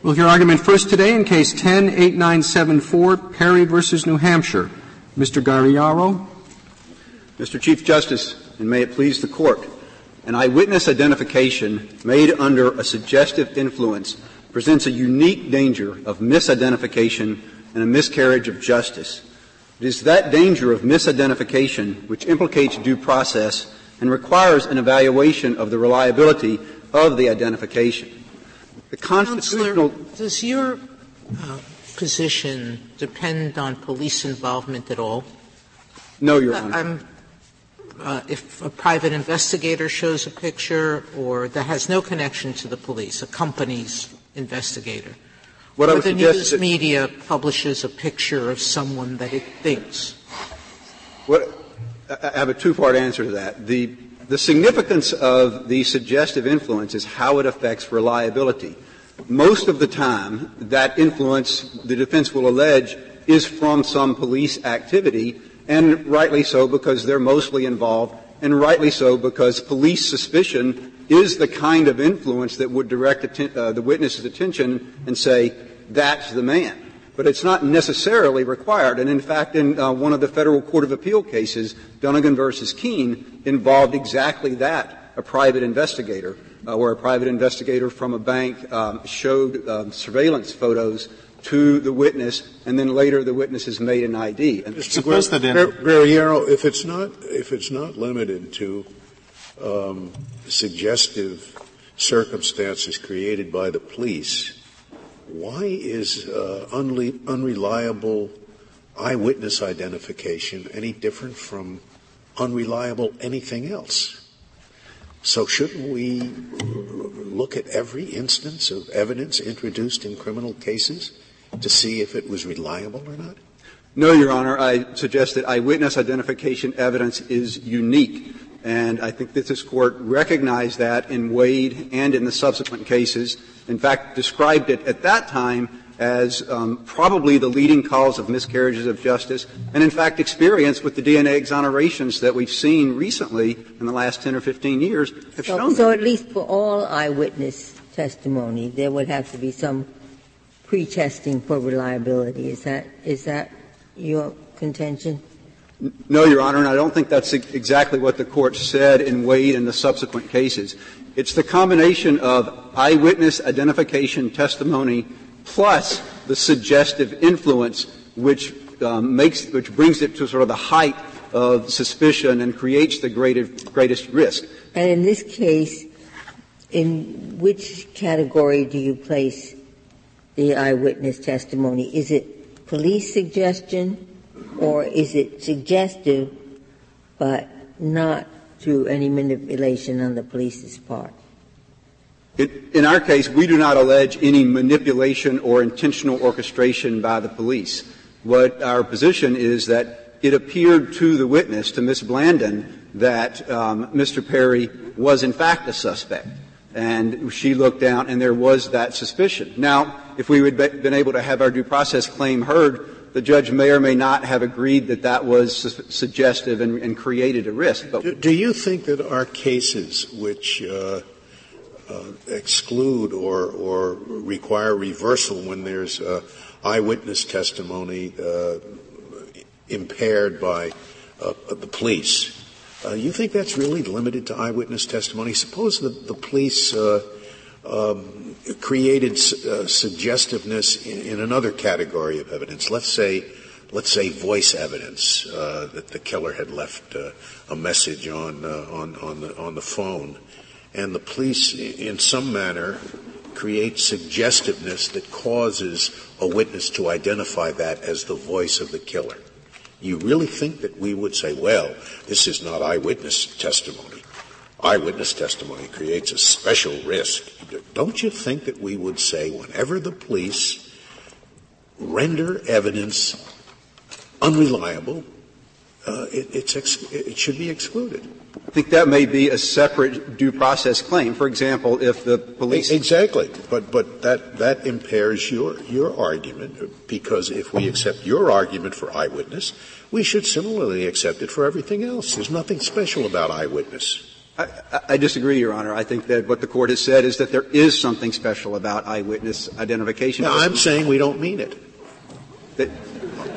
We'll hear argument first today in Case 10-8974, Perry versus New Hampshire. Mr. Guerriero. Mr. Chief Justice, and may it please the Court, an eyewitness identification made under a suggestive influence presents a unique danger of misidentification and a miscarriage of justice. It is that danger of misidentification which implicates due process and requires an evaluation of the reliability of the identification. The constitutional Counselor, does your uh, position depend on police involvement at all? No, Your Honor. Uh, if a private investigator shows a picture or that has no connection to the police, a company's investigator, what or the news media publishes a picture of someone that it thinks. What, I have a two-part answer to that. The, the significance of the suggestive influence is how it affects reliability most of the time, that influence, the defense will allege, is from some police activity, and rightly so because they're mostly involved, and rightly so because police suspicion is the kind of influence that would direct atten- uh, the witness's attention and say, that's the man. But it's not necessarily required. And in fact, in uh, one of the federal court of appeal cases, Dunnigan versus Keane involved exactly that, a private investigator uh, where a private investigator from a bank um, showed um, surveillance photos to the witness, and then later the witness is made an ID. And Mr. President, Guerriero, if it's not if it's not limited to um, suggestive circumstances created by the police, why is uh, unle- unreliable eyewitness identification any different from unreliable anything else? So shouldn't we look at every instance of evidence introduced in criminal cases to see if it was reliable or not? No, Your Honor. I suggest that eyewitness identification evidence is unique. And I think that this court recognized that in Wade and in the subsequent cases. In fact, described it at that time as um, probably the leading cause of miscarriages of justice, and in fact experience with the DNA exonerations that we've seen recently in the last 10 or 15 years have so, shown. So at least for all eyewitness testimony, there would have to be some pre-testing for reliability. Is that is that your contention? No, Your Honor, and I don't think that's exactly what the court said in Wade and the subsequent cases. It's the combination of eyewitness identification testimony plus the suggestive influence which um, makes, which brings it to sort of the height of suspicion and creates the greatest, greatest risk. And in this case, in which category do you place the eyewitness testimony? Is it police suggestion or is it suggestive but not through any manipulation on the police's part? It, in our case, we do not allege any manipulation or intentional orchestration by the police. What our position is that it appeared to the witness, to Miss Blandon, that um, Mr. Perry was in fact a suspect. And she looked down and there was that suspicion. Now, if we had been able to have our due process claim heard, the judge may or may not have agreed that that was su- suggestive and, and, created a risk. But do, do, you think that our cases which uh, uh, exclude or, or require reversal when there's uh, eyewitness testimony uh, impaired by uh, the police. Uh, you think that's really limited to eyewitness testimony? Suppose the, the police um, created uh, suggestiveness in, in, another category of evidence. Let's say, let's say voice evidence uh, that the killer had left uh, a message on on on the on the phone and the police, in some manner, create suggestiveness that causes a witness to identify that as the voice of the killer. You really think that we would say, well, this is not eyewitness testimony. Eyewitness testimony creates a special risk. Don't you think that we would say whenever the police render evidence unreliable, uh, it, ex- it should be excluded? I think that may be a separate due process claim. For example, if the police exactly, but but that that impairs your your argument because if we accept your argument for eyewitness, we should similarly accept it for everything else. There's nothing special about eyewitness. I, I, disagree, Your Honor. I think that what the court has said is that there is something special about eyewitness identification. No, I'm saying we don't mean it. That,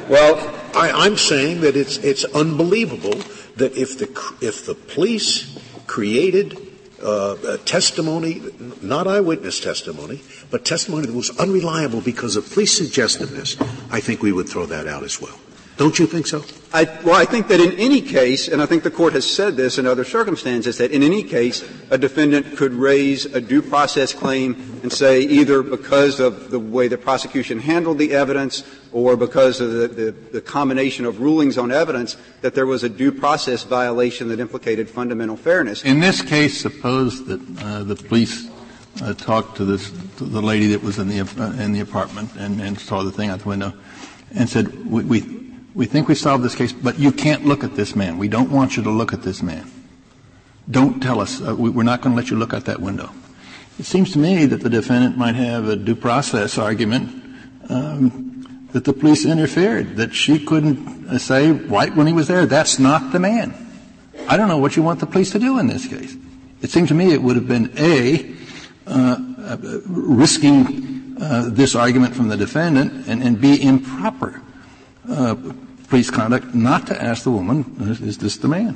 well, I, am saying that it's it's unbelievable that if the if the police created uh, testimony, not eyewitness testimony, but testimony that was unreliable because of police suggestiveness, I think we would throw that out as well. Don't you think so? I, well, I think that in any case, and I think the court has said this in other circumstances, that in any case, a defendant could raise a due process claim and say either because of the way the prosecution handled the evidence or because of the, the, the combination of rulings on evidence that there was a due process violation that implicated fundamental fairness. In this case, suppose that uh, the police uh, talked to this to the lady that was in the uh, in the apartment and, and, saw the thing out the window, and said, we, we we think we solved this case, but you can't look at this man. We don't want you to look at this man. Don't tell us. Uh, we, we're not going to let you look out that window. It seems to me that the defendant might have a due process argument um, that the police interfered, that she couldn't uh, say right when he was there, that's not the man. I don't know what you want the police to do in this case. It seems to me it would have been A, uh, uh, risking uh, this argument from the defendant, and, and B, improper uh, police conduct not to ask the woman, is this the man?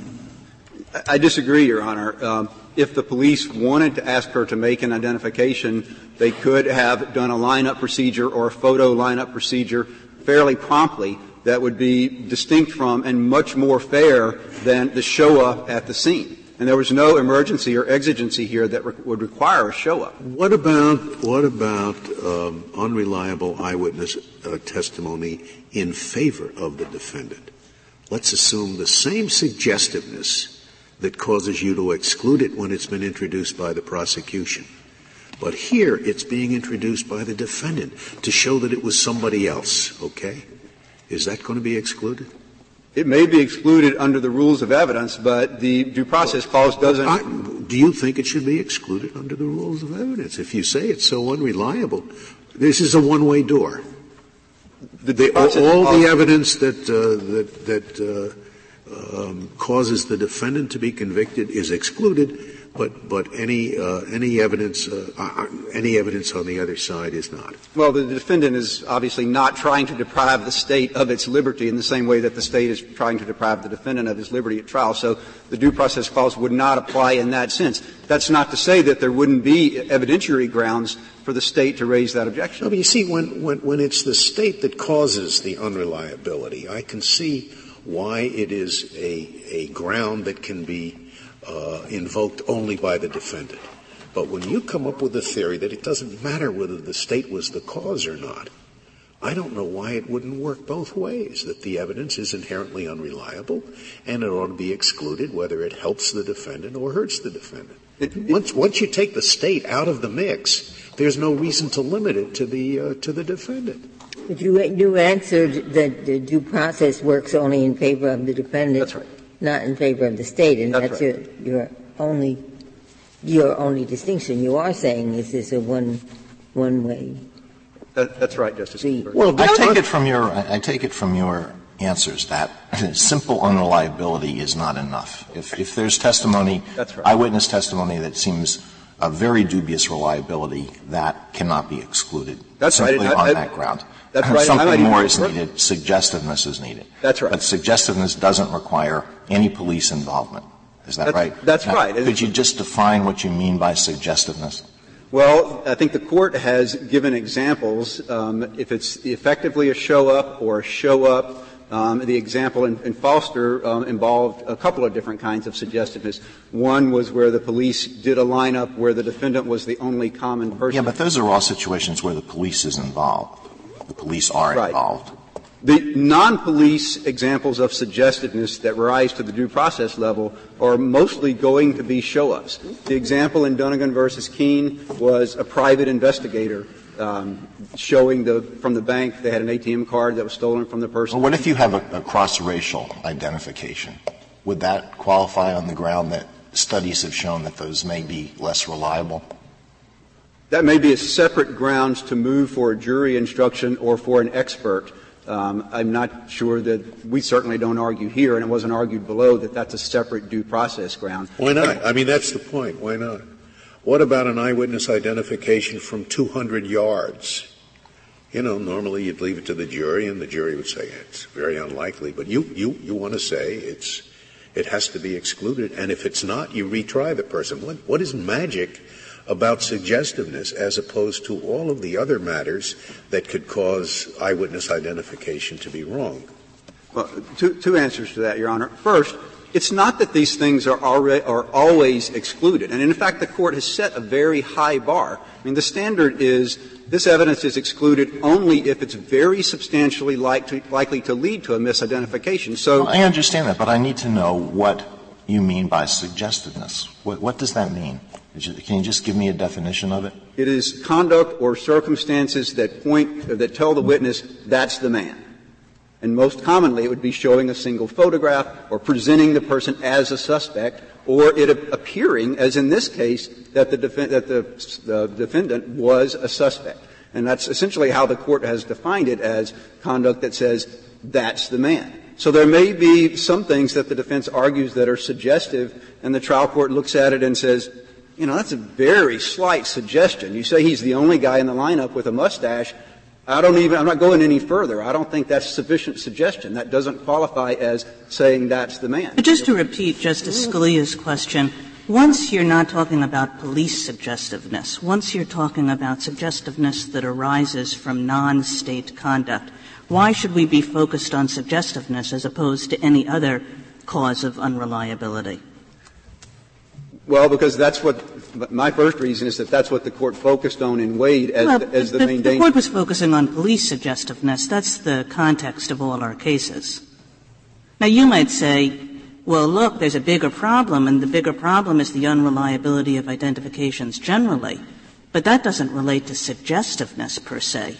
I disagree, Your Honor. Um, if the police wanted to ask her to make an identification, they could have done a lineup procedure or a photo lineup procedure fairly promptly that would be distinct from and much more fair than the show up at the scene. And there was no emergency or exigency here that re- would require a show up. What about what about um, unreliable eyewitness uh, testimony in favor of the defendant? Let's assume the same suggestiveness that causes you to exclude it when it's been introduced by the prosecution. But here it's being introduced by the defendant to show that it was somebody else, okay? Is that going to be excluded? It may be excluded under the rules of evidence, but the due process clause doesn't. I, do you think it should be excluded under the rules of evidence? If you say it's so unreliable, this is a one-way door. The, the, all, all the evidence that uh, that, that uh, um, causes the defendant to be convicted is excluded but but any uh, any evidence uh, uh, any evidence on the other side is not. Well, the defendant is obviously not trying to deprive the state of its liberty in the same way that the state is trying to deprive the defendant of his liberty at trial. So the due process clause would not apply in that sense. That's not to say that there wouldn't be evidentiary grounds for the state to raise that objection. No, but you see, when, when, when it's the state that causes the unreliability, I can see why it is a, a ground that can be uh, invoked only by the defendant. But when you come up with a theory that it doesn't matter whether the state was the cause or not, I don't know why it wouldn't work both ways, that the evidence is inherently unreliable and it ought to be excluded whether it helps the defendant or hurts the defendant. It, it, once, once you take the state out of the mix, there's no reason to limit it to the, uh, to the defendant. But you, you answered that the due process works only in favor of the defendant. That's right not in favor of the state, and that's, that's right. your, your only your only distinction. You are saying is this a one one way. That, that's right, Justice. Well, I take it from your I take it from your answers that simple unreliability is not enough. If, if there's testimony, right. eyewitness testimony that seems a very dubious reliability, that cannot be excluded. That's simply right. on I, that ground. That's right. Something more is needed. Suggestiveness is needed. That's right. But suggestiveness doesn't require any police involvement. Is that right? That's right. Could you just define what you mean by suggestiveness? Well, I think the court has given examples. Um, if it's effectively a show up or a show up, um, the example in, in Foster um, involved a couple of different kinds of suggestiveness. One was where the police did a lineup where the defendant was the only common person. Yeah, but those are all situations where the police is involved police are right. involved. The non-police examples of suggestiveness that rise to the due process level are mostly going to be show-ups. The example in Dunnigan versus Keane was a private investigator um, showing the from the bank they had an ATM card that was stolen from the person. Well, what if you have a, a cross-racial identification? Would that qualify on the ground that studies have shown that those may be less reliable? That may be a separate grounds to move for a jury instruction or for an expert Um, I'm not sure that we certainly don't argue here, and it wasn't argued below, that that's a separate due process ground. Why not? I mean, that's the point. Why not? What about an eyewitness identification from 200 yards? You know, normally you'd leave it to the jury, and the jury would say it's very unlikely. But you, you, you want to say it's, it has to be excluded, and if it's not, you retry the person. What, what is magic about suggestiveness as opposed to all of the other matters that could cause eyewitness identification to be wrong? Well, two, two answers to that, Your Honor. First, it's not that these things are, already, are always excluded. And in fact, the Court has set a very high bar. I mean, the standard is this evidence is excluded only if it's very substantially likely, likely to lead to a misidentification. So well, I understand that, but I need to know what you mean by suggestiveness. What, what does that mean? Can you just give me a definition of it? It is conduct or circumstances that point, that tell the witness that's the man. And most commonly it would be showing a single photograph or presenting the person as a suspect or it appearing, as in this case, that the, that the, the defendant was a suspect. And that's essentially how the court has defined it as conduct that says that's the man. So there may be some things that the defense argues that are suggestive, and the trial court looks at it and says, you know, that's a very slight suggestion. You say he's the only guy in the lineup with a mustache. I don't even, I'm not going any further. I don't think that's sufficient suggestion. That doesn't qualify as saying that's the man. But just to repeat Justice Scalia's question, once you're not talking about police suggestiveness, once you're talking about suggestiveness that arises from non-state conduct, why should we be focused on suggestiveness as opposed to any other cause of unreliability? Well, because that's what my first reason is that that's what the court focused on in Wade as, well, as the, the, main the danger. The court was focusing on police suggestiveness. That's the context of all our cases. Now, you might say, well, look, there's a bigger problem, and the bigger problem is the unreliability of identifications generally. But that doesn't relate to suggestiveness per se.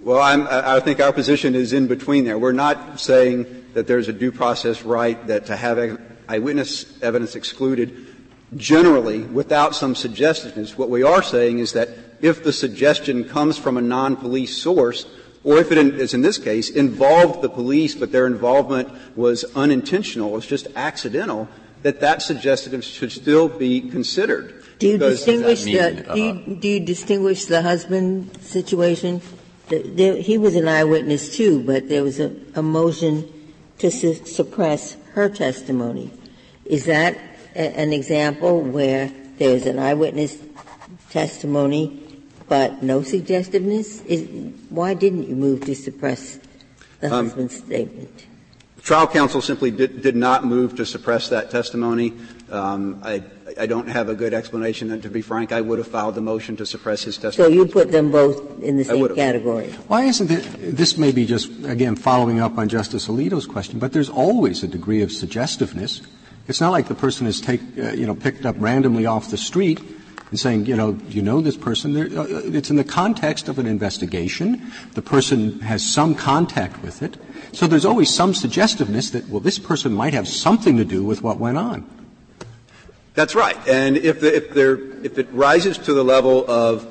Well, I'm, i think our position is in between there. We're not saying that there's a due process right that to have eyewitness evidence excluded generally without some suggestiveness. What we are saying is that if the suggestion comes from a non-police source, or if it is in this case involved the police, but their involvement was unintentional, was just accidental, that that suggestiveness should still be considered. Do you distinguish mean, the, uh, do, you, do you distinguish the husband situation? he was an eyewitness too, but there was a, a motion to su- suppress her testimony. Is that a, an example where there's an eyewitness testimony but no suggestiveness? Is, why didn't you move to suppress the um, husband's statement? Trial counsel simply did, did, not move to suppress that testimony. Um, I, I, don't have a good explanation, and to be frank, I would have filed the motion to suppress his testimony. So you put them both in the same category? Why isn't it, this may be just, again, following up on Justice Alito's question, but there's always a degree of suggestiveness. It's not like the person is take, uh, you know, picked up randomly off the street and saying, you know, you know this person? Uh, it's in the context of an investigation. The person has some contact with it. So there's always some suggestiveness that, well, this person might have something to do with what went on. That's right. And if, the, if, there, if it rises to the level of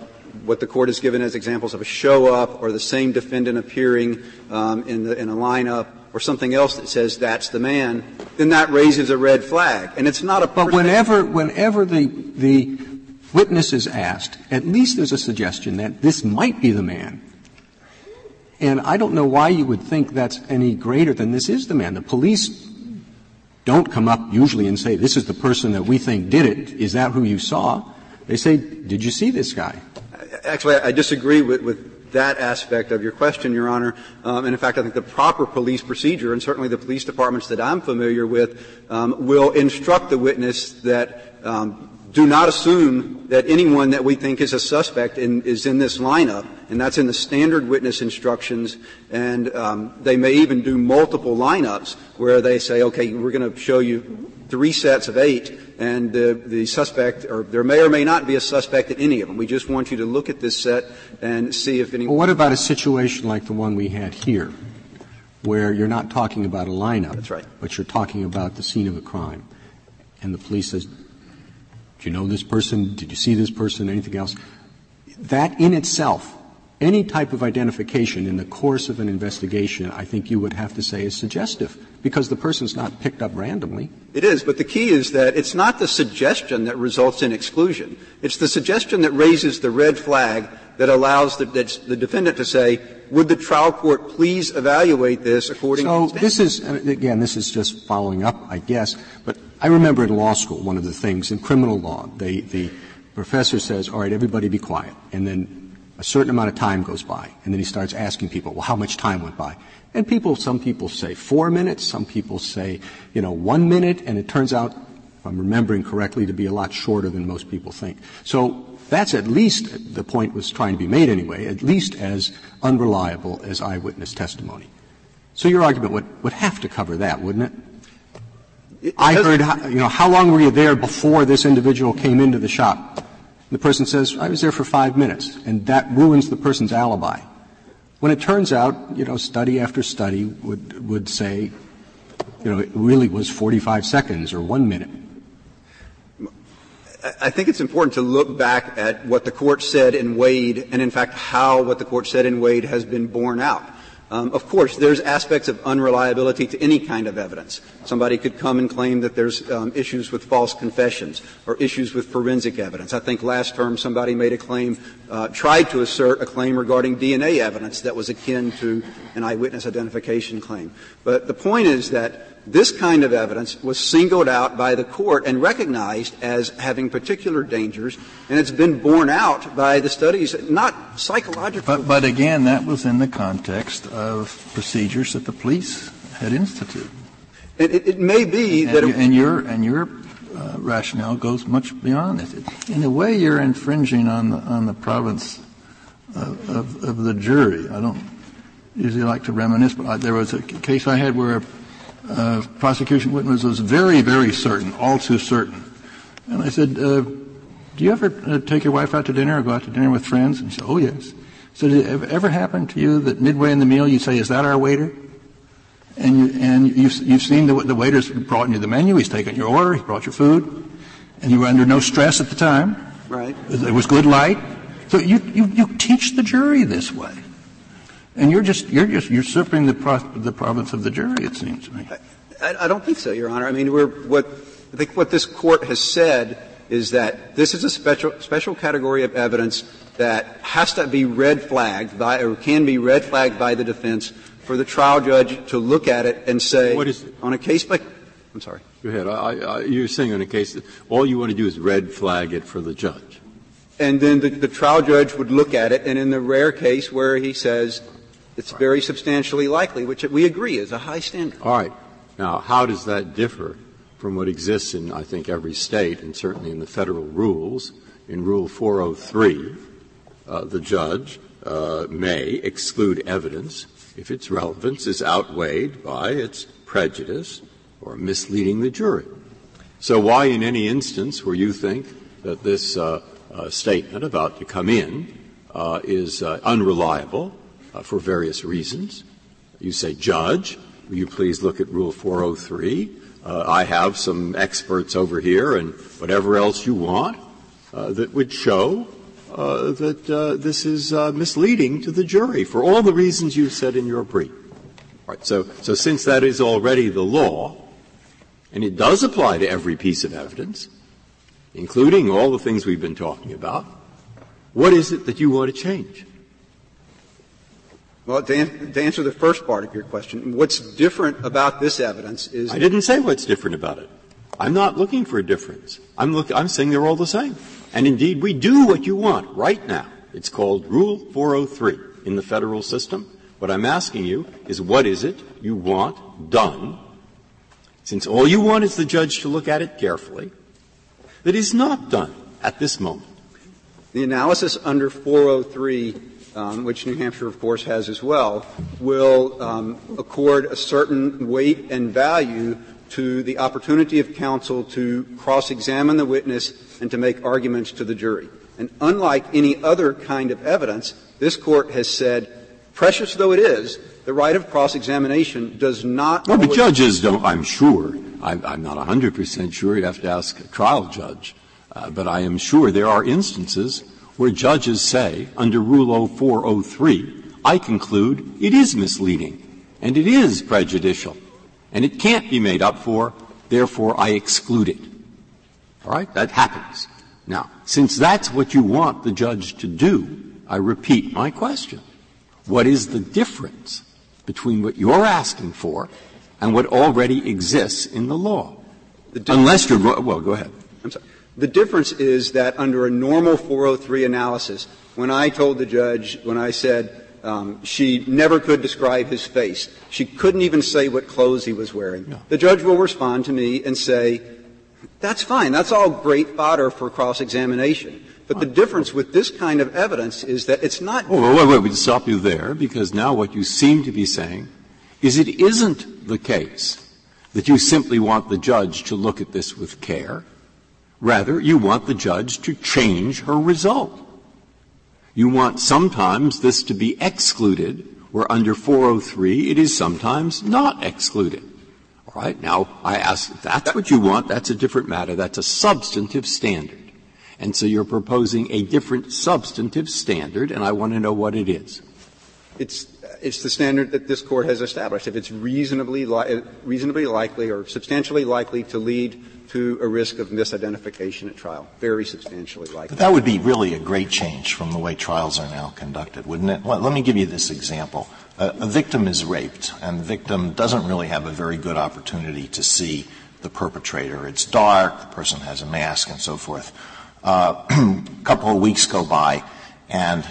what the court has given as examples of a show up or the same defendant appearing um, in, the, in a lineup or something else that says that's the man, then that raises a red flag. And it's not a But whenever, whenever the, the witness is asked, at least there's a suggestion that this might be the man. And I don't know why you would think that's any greater than this is the man. The police don't come up usually and say, this is the person that we think did it. Is that who you saw? They say, did you see this guy? Actually, I disagree with, with that aspect of your question, Your Honor. Um, and in fact, I think the proper police procedure, and certainly the police departments that I'm familiar with, um, will instruct the witness that um, do not assume that anyone that we think is a suspect in, is in this lineup, and that's in the standard witness instructions. And um, they may even do multiple lineups where they say, "Okay, we're going to show you three sets of eight, and the, the suspect, or there may or may not be a suspect in any of them. We just want you to look at this set and see if anyone." Well, what about a situation like the one we had here, where you're not talking about a lineup, that's right, but you're talking about the scene of a crime, and the police says do you know this person? Did you see this person? Anything else? That in itself any type of identification in the course of an investigation, I think you would have to say is suggestive, because the person's not picked up randomly. It is, but the key is that it's not the suggestion that results in exclusion. It's the suggestion that raises the red flag that allows the, the defendant to say, would the trial court please evaluate this according so to So this is, again, this is just following up, I guess, but I remember in law school one of the things in criminal law, they, the professor says, all right, everybody be quiet. And then a certain amount of time goes by, and then he starts asking people, well, how much time went by? And people, some people say four minutes, some people say, you know, one minute, and it turns out, if I'm remembering correctly, to be a lot shorter than most people think. So that's at least, the point was trying to be made anyway, at least as unreliable as eyewitness testimony. So your argument would, would have to cover that, wouldn't it? it I heard, you know, how long were you there before this individual came into the shop? The person says, I was there for five minutes, and that ruins the person's alibi. When it turns out, you know, study after study would, would say, you know, it really was 45 seconds or one minute. I think it's important to look back at what the court said in Wade, and in fact, how what the court said in Wade has been borne out. Um, of course, there's aspects of unreliability to any kind of evidence. Somebody could come and claim that there's um, issues with false confessions or issues with forensic evidence. I think last term somebody made a claim, uh, tried to assert a claim regarding DNA evidence that was akin to an eyewitness identification claim. But the point is that this kind of evidence was singled out by the court and recognized as having particular dangers, and it's been borne out by the studies, not psychological. But, but again, that was in the context of procedures that the police had instituted. It, it, it may be and, that. and your and your uh, rationale goes much beyond it. In a way, you're infringing on the on the province of, of, of the jury. I don't usually like to reminisce, but I, there was a case I had where uh, prosecution witness was very, very certain, all too certain. And I said, uh, do you ever uh, take your wife out to dinner or go out to dinner with friends? And he said, oh yes. So did it ever happen to you that midway in the meal you say, is that our waiter? And, you, and you've, you've seen the, the waiter's brought you the menu, he's taken your order, he brought your food, and you were under no stress at the time. Right. It was good light. So you, you, you teach the jury this way. And you're just you're just usurping the, pro- the province of the jury. It seems to me. I, I don't think so, Your Honor. I mean, we're, what I think what this court has said is that this is a special special category of evidence that has to be red flagged by or can be red flagged by the defense for the trial judge to look at it and say what is it? on a case by I'm sorry. Go ahead. I, I, you're saying on a case that all you want to do is red flag it for the judge. And then the, the trial judge would look at it, and in the rare case where he says it's very substantially likely, which we agree is a high standard. All right. Now, how does that differ from what exists in, I think, every state and certainly in the federal rules? In Rule 403, uh, the judge uh, may exclude evidence if its relevance is outweighed by its prejudice or misleading the jury. So why in any instance where you think that this uh, uh statement about to come in uh, is uh, unreliable uh, for various reasons. You say, Judge, will you please look at Rule 403? Uh, I have some experts over here and whatever else you want uh, that would show uh, that uh, this is uh, misleading to the jury for all the reasons you said in your brief. All right, so, so since that is already the law, and it does apply to every piece of evidence, including all the things we've been talking about, what is it that you want to change? Well, to, an- to, answer the first part of your question, what's different about this evidence is. I didn't say what's different about it. I'm not looking for a difference. I'm, look, I'm saying they're all the same. And indeed, we do what you want right now. It's called Rule 403 in the federal system. What I'm asking you is what is it you want done, since all you want is the judge to look at it carefully, that is not done at this moment? The analysis under 403 um, which New Hampshire, of course, has as well, will um, accord a certain weight and value to the opportunity of counsel to cross-examine the witness and to make arguments to the jury. And unlike any other kind of evidence, this court has said, precious though it is, the right of cross-examination does not. Well, but judges don't. I'm sure. I'm, I'm not 100 percent sure. You have to ask a trial judge. Uh, but I am sure there are instances where judges say, under Rule 0403, I conclude it is misleading and it is prejudicial and it can't be made up for, therefore I exclude it. All right? That happens. Now, since that's what you want the judge to do, I repeat my question. What is the difference between what you're asking for and what already exists in the law? Unless you're – well, go ahead. I'm sorry. The difference is that under a normal 403 analysis, when I told the judge, when I said um, she never could describe his face, she couldn't even say what clothes he was wearing, no. the judge will respond to me and say, that's fine, that's all great fodder for cross examination. But the difference with this kind of evidence is that it's not. Oh, wait, wait, wait, stop you there, because now what you seem to be saying is it isn't the case that you simply want the judge to look at this with care. Rather, you want the judge to change her result. You want sometimes this to be excluded, where under 403 it is sometimes not excluded. All right? Now, I ask, if that's what you want, that's a different matter. That's a substantive standard. And so you're proposing a different substantive standard, and I want to know what it is. It's, it's the standard that this Court has established. If it's reasonably, li- reasonably likely or substantially likely to lead to a risk of misidentification at trial, very substantially likely. But that would be really a great change from the way trials are now conducted, wouldn't it? Well, let me give you this example. A, victim is raped, and the victim doesn't really have a very good opportunity to see the perpetrator. It's dark, the person has a mask, and so forth uh, a couple of weeks go by, and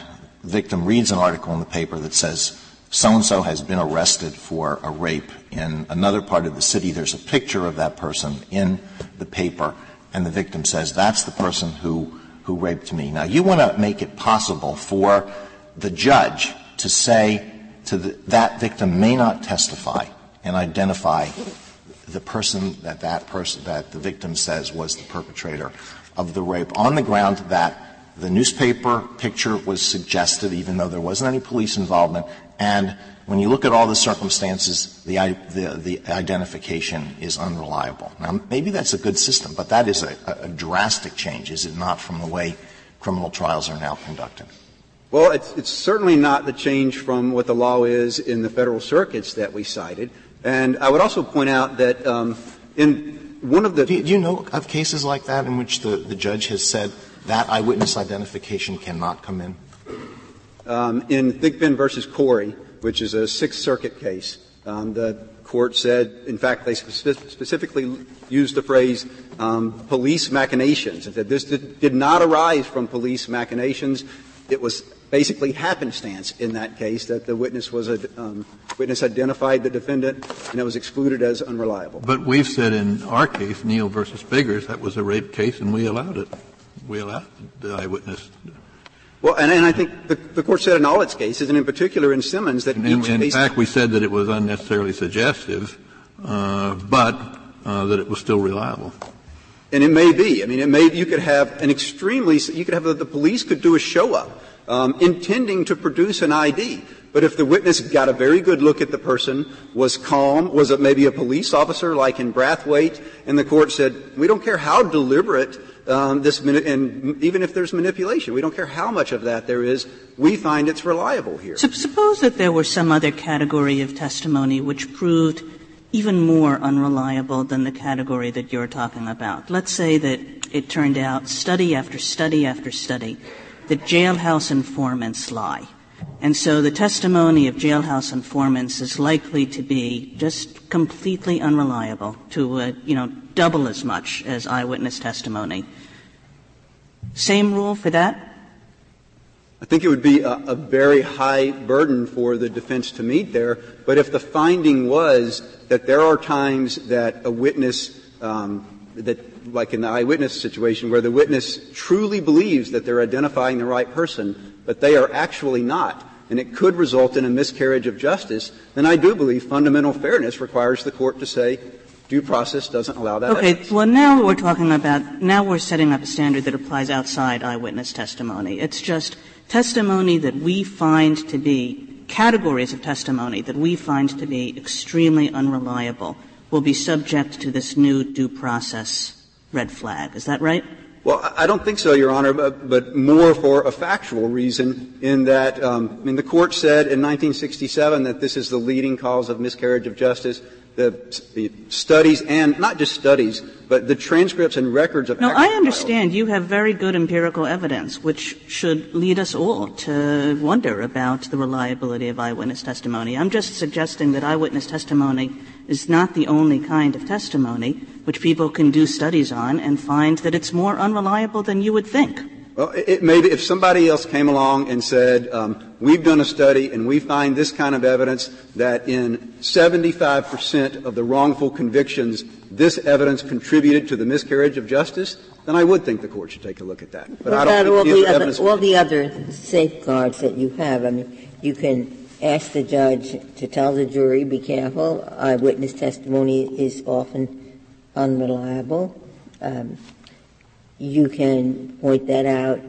the victim reads an article in the paper that says so and so has been arrested for a rape in another part of the city. There's a picture of that person in the paper, and the victim says, That's the person who, who raped me. Now, you want to make it possible for the judge to say to the, that victim may not testify and identify the person that that person that the victim says was the perpetrator of the rape on the ground that the newspaper picture was suggested, even though there wasn't any police involvement. And when you look at all the circumstances, the, the, the identification is unreliable. Now, maybe that's a good system, but that is a, a drastic change, is it not, from the way criminal trials are now conducted? Well, it's, it's, certainly not the change from what the law is in the federal circuits that we cited. And I would also point out that um, in one of the. Do, do you know of cases like that in which the, the judge has said that eyewitness identification cannot come in? Um, in Thigpen versus Cory, which is a Sixth Circuit case, um, the court said, in fact, they spe- specifically used the phrase um, police machinations, and said this did, did not arise from police machinations. It was basically happenstance in that case that the witness was a um, witness identified the defendant and it was excluded as unreliable. But we've said in our case, Neil versus Biggers, that was a rape case and we allowed it. We allowed the eyewitness. Well, and, and I think the, the, court said in all its cases, and in particular in Simmons, that in, each in fact, we said that it was unnecessarily suggestive, uh, but uh, that it was still reliable. And it may be. I mean, it may. You could have an extremely. You could have the, the police could do a show up um, intending to produce an ID. But if the witness got a very good look at the person, was calm, was it maybe a police officer like in Brathwaite, and the court said, we don't care how deliberate um, this, and even if there's manipulation, we don't care how much of that there is, we find it's reliable here. Suppose that there were some other category of testimony which proved even more unreliable than the category that you're talking about. Let's say that it turned out study after study after study that jailhouse informants lie. And so the testimony of jailhouse informants is likely to be just completely unreliable to, uh, you know, double as much as eyewitness testimony. Same rule for that? I think it would be a, a, very high burden for the defense to meet there. But if the finding was that there are times that a witness um, that like in the eyewitness situation, where the witness truly believes that they're identifying the right person, but they are actually not, and it could result in a miscarriage of justice, then I do believe fundamental fairness requires the court to say due process doesn't allow that. Okay. Evidence. Well, now we're talking about now we're setting up a standard that applies outside eyewitness testimony. It's just testimony that we find to be categories of testimony that we find to be extremely unreliable will be subject to this new due process red flag. Is that right? Well, I don't think so, Your Honor, but, but more for a factual reason in that, um, I mean, the court said in 1967 that this is the leading cause of miscarriage of justice. The, the studies and not just studies, but the transcripts and records of No, I understand you have very good empirical evidence, which should lead us all to wonder about the reliability of eyewitness testimony. I'm just suggesting that eyewitness testimony is not the only kind of testimony which people can do studies on and find that it's more unreliable than you would think. Well, it may be if somebody else came along and said, um, we've done a study and we find this kind of evidence that in 75 percent of the wrongful convictions, this evidence contributed to the miscarriage of justice, then I would think the court should take a look at that. But what I don't all the, other, all the other safeguards that you have, I mean, you can ask the judge to tell the jury, be careful, eyewitness testimony is often unreliable. Um, you can point that out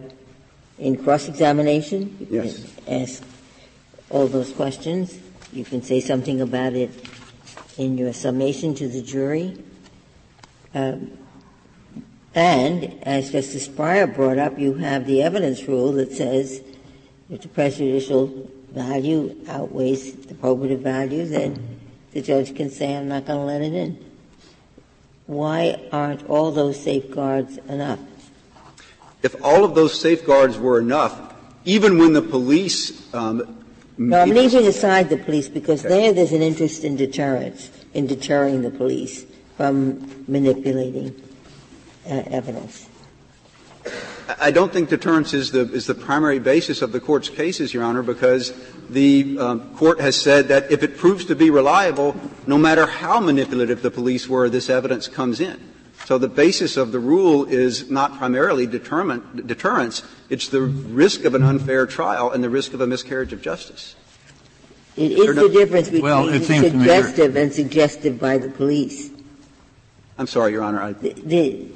in cross-examination. You yes. Ask all those questions. You can say something about it in your summation to the jury. Um, and, as Justice Breyer brought up, you have the evidence rule that says if the prejudicial value outweighs the probative value, then the judge can say, I'm not going to let it in why aren't all those safeguards enough? If all of those safeguards were enough, even when the police. Um, no, I'm leaving aside the police because okay. there there's an interest in deterrence, in deterring the police from manipulating uh, evidence. I don't think deterrence is the, is the primary basis of the court's cases, Your Honor, because the um, court has said that if it proves to be reliable, no matter how manipulative the police were, this evidence comes in. So the basis of the rule is not primarily deterrence, it's the risk of an unfair trial and the risk of a miscarriage of justice. It is no, the difference between well, suggestive and suggestive by the police. I'm sorry, Your Honor. I, the, the,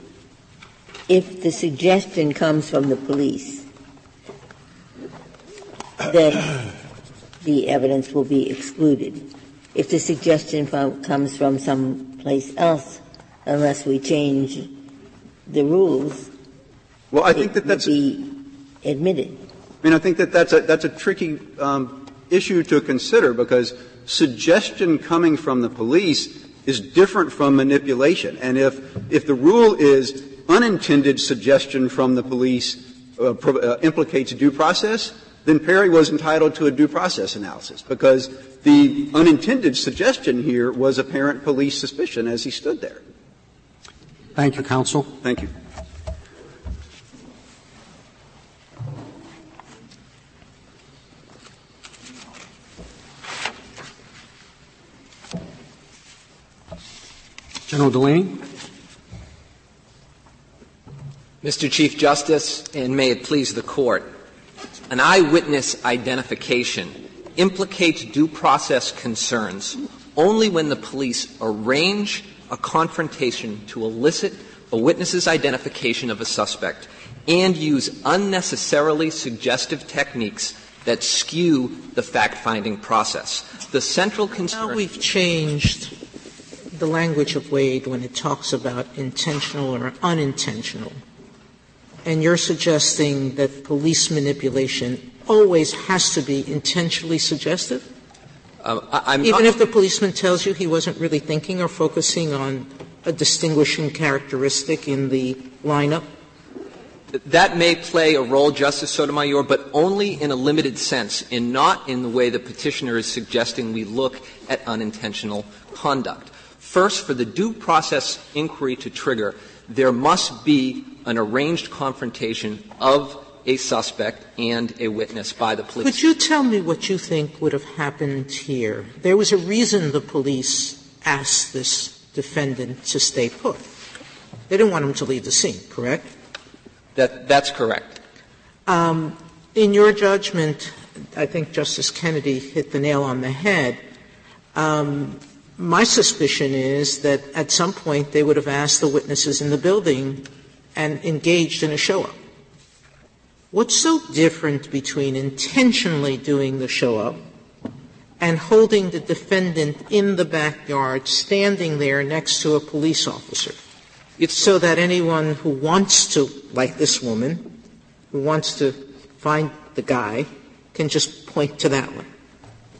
if the suggestion comes from the police, then the evidence will be excluded. If the suggestion from, comes from someplace else, unless we change the rules, well, I think that that's be admitted. I mean, I think that that's a, that's a tricky um, issue to consider because suggestion coming from the police is different from manipulation. And if, if the rule is unintended suggestion from the police uh, pro- uh, implicates due process, then Perry was entitled to a due process analysis because the unintended suggestion here was apparent police suspicion as he stood there. Thank you, counsel. Thank you. General Delaney. Mr. Chief Justice, and may it please the Court, an eyewitness identification implicates due process concerns only when the police arrange a confrontation to elicit a witness's identification of a suspect and use unnecessarily suggestive techniques that skew the fact-finding process. The central concern. Now we've changed the language of Wade when it talks about intentional or unintentional and you're suggesting that police manipulation always has to be intentionally suggestive? Uh, Even if the policeman tells you he wasn't really thinking or focusing on a distinguishing characteristic in the lineup? That may play a role, Justice Sotomayor, but only in a limited sense, and not in the way the petitioner is suggesting we look at unintentional conduct. First, for the due process inquiry to trigger, there must be an arranged confrontation of a suspect and a witness by the police. Could you tell me what you think would have happened here? There was a reason the police asked this defendant to stay put. They didn't want him to leave the scene, correct? That, that's correct. Um, in your judgment, I think Justice Kennedy hit the nail on the head. Um, my suspicion is that at some point they would have asked the witnesses in the building and engaged in a show up. What's so different between intentionally doing the show up and holding the defendant in the backyard standing there next to a police officer? It's so that anyone who wants to, like this woman, who wants to find the guy, can just point to that one.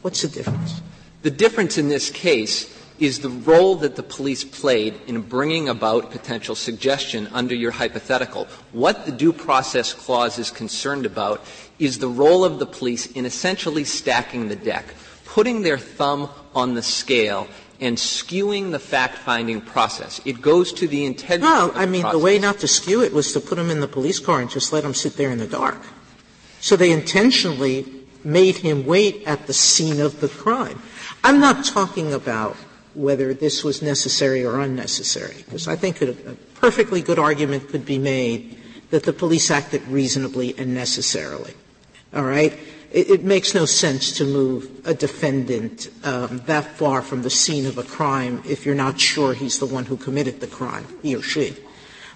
What's the difference? The difference in this case is the role that the police played in bringing about potential suggestion under your hypothetical. What the due process clause is concerned about is the role of the police in essentially stacking the deck, putting their thumb on the scale and skewing the fact-finding process. It goes to the integrity no, of the I mean, process. the way not to skew it was to put him in the police car and just let him sit there in the dark. So they intentionally made him wait at the scene of the crime. I'm not talking about whether this was necessary or unnecessary, because I think a, perfectly good argument could be made that the police acted reasonably and necessarily. All right? It, makes no sense to move a defendant um, that far from the scene of a crime if you're not sure he's the one who committed the crime, he or she.